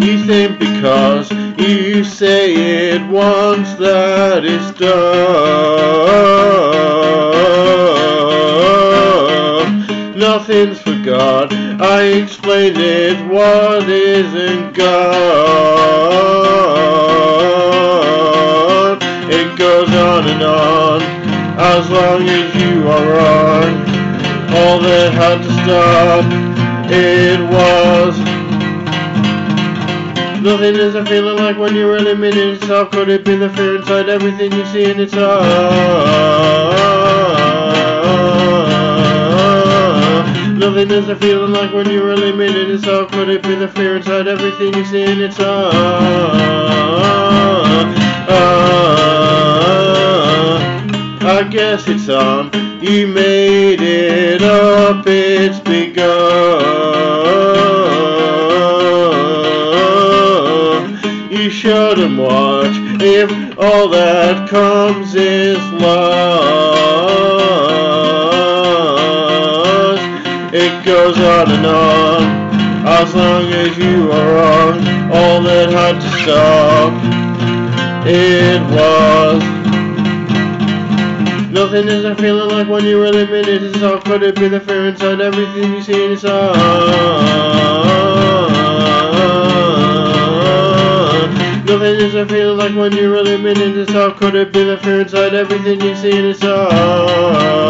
You think because you say it once that it's done. Nothing's forgot. I explained it. What isn't gone? It goes on and on as long as you are wrong. All that had to stop it was. Nothing is a feeling like when you're eliminating yourself. Could it be the fear inside everything you see and it's all? Nothing is a feeling like when you're yourself. Could it be the fear inside everything you see and it's all? I guess it's on. You made it up, it's begun. You shouldn't watch if all that comes is lost. It goes on and on. As long as you are wrong, all that had to stop, it was. Nothing is a feeling like when you really mean it. It's all could it be the fear inside everything you see in Nothing is a feeling like when you really it. It's all could it be the fear inside everything you see in it's all.